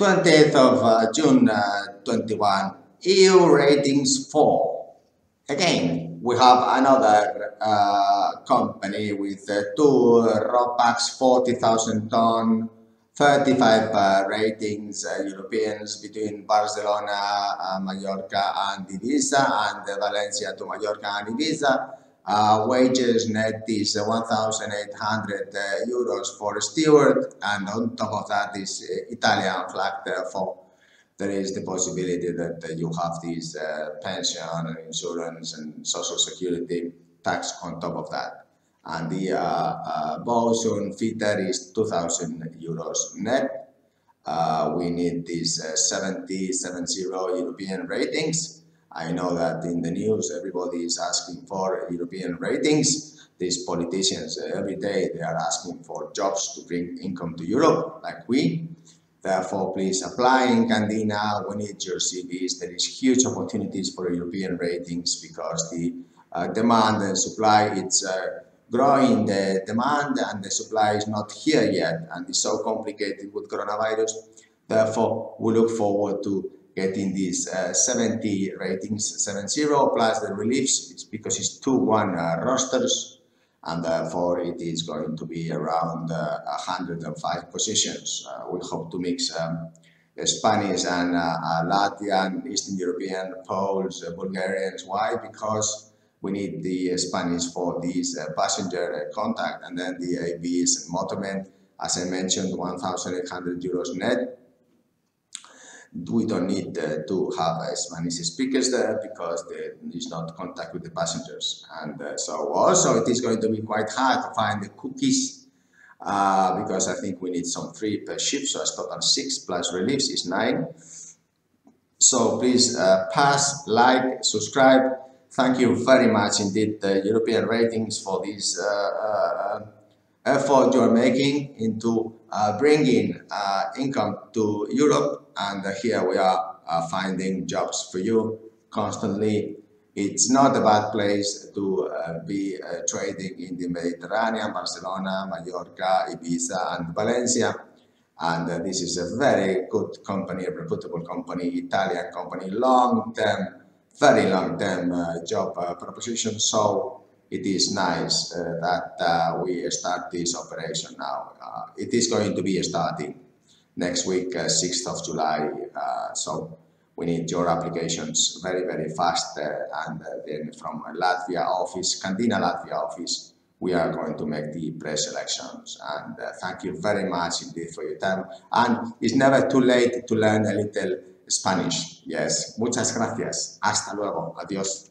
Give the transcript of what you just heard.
20th of uh, June uh, 21, EU ratings fall. Again, we have another uh, company with uh, two RoPax 40,000 ton, 35 uh, ratings, uh, Europeans between Barcelona, Mallorca and Ibiza, and Valencia to Mallorca and Ibiza. Uh, wages net is 1,800 uh, euros for a steward, and on top of that is uh, Italian flag. Therefore, there is the possibility that uh, you have this uh, pension and insurance and social security tax on top of that. And the uh, uh, bosun fitter is 2,000 euros net. we need these 70, 70 European ratings I know that in the news everybody is asking for European ratings. These politicians uh, every day they are asking for jobs to bring income to Europe, like we. Therefore, please apply in Candina. We need your CVs. There is huge opportunities for European ratings because the uh, demand and supply it's uh, growing. The demand and the supply is not here yet, and it's so complicated with coronavirus. Therefore, we look forward to getting these uh, 70 ratings, 70 plus the reliefs, it's because it's 2-1 uh, rosters, and therefore it is going to be around uh, 105 positions. Uh, we hope to mix um, Spanish and uh, uh, Latvian, Eastern European, Poles, Bulgarians. Why? Because we need the Spanish for these passenger contact, and then the ABs and motormen, as I mentioned, 1,800 euros net we don't need uh, to have as many speakers there because there is not contact with the passengers. And uh, so also it is going to be quite hard to find the cookies uh, because I think we need some three per ship, so it's total six plus reliefs is nine. So please uh, pass, like, subscribe. Thank you very much indeed, the European ratings for this uh, uh, effort you are making into bringing income to Europe and here we are uh, finding jobs for you constantly. It's not a bad place to uh, be uh, trading in the Mediterranean, Barcelona, Mallorca, Ibiza and Valencia. And uh, this is a very good company, a reputable company, Italian company, long-term, very long-term uh, job uh, proposition. So it is nice that we start this operation now. it is going to be starting next week, 6th uh, of July. Uh, so we need your applications very, very fast. Uh, and then from Latvia office, Candina Latvia office, we are going to make the pre-selections. And uh, thank you very much indeed for your time. And it's never too late to learn a little Spanish. Yes. Muchas gracias. Hasta luego. Adiós.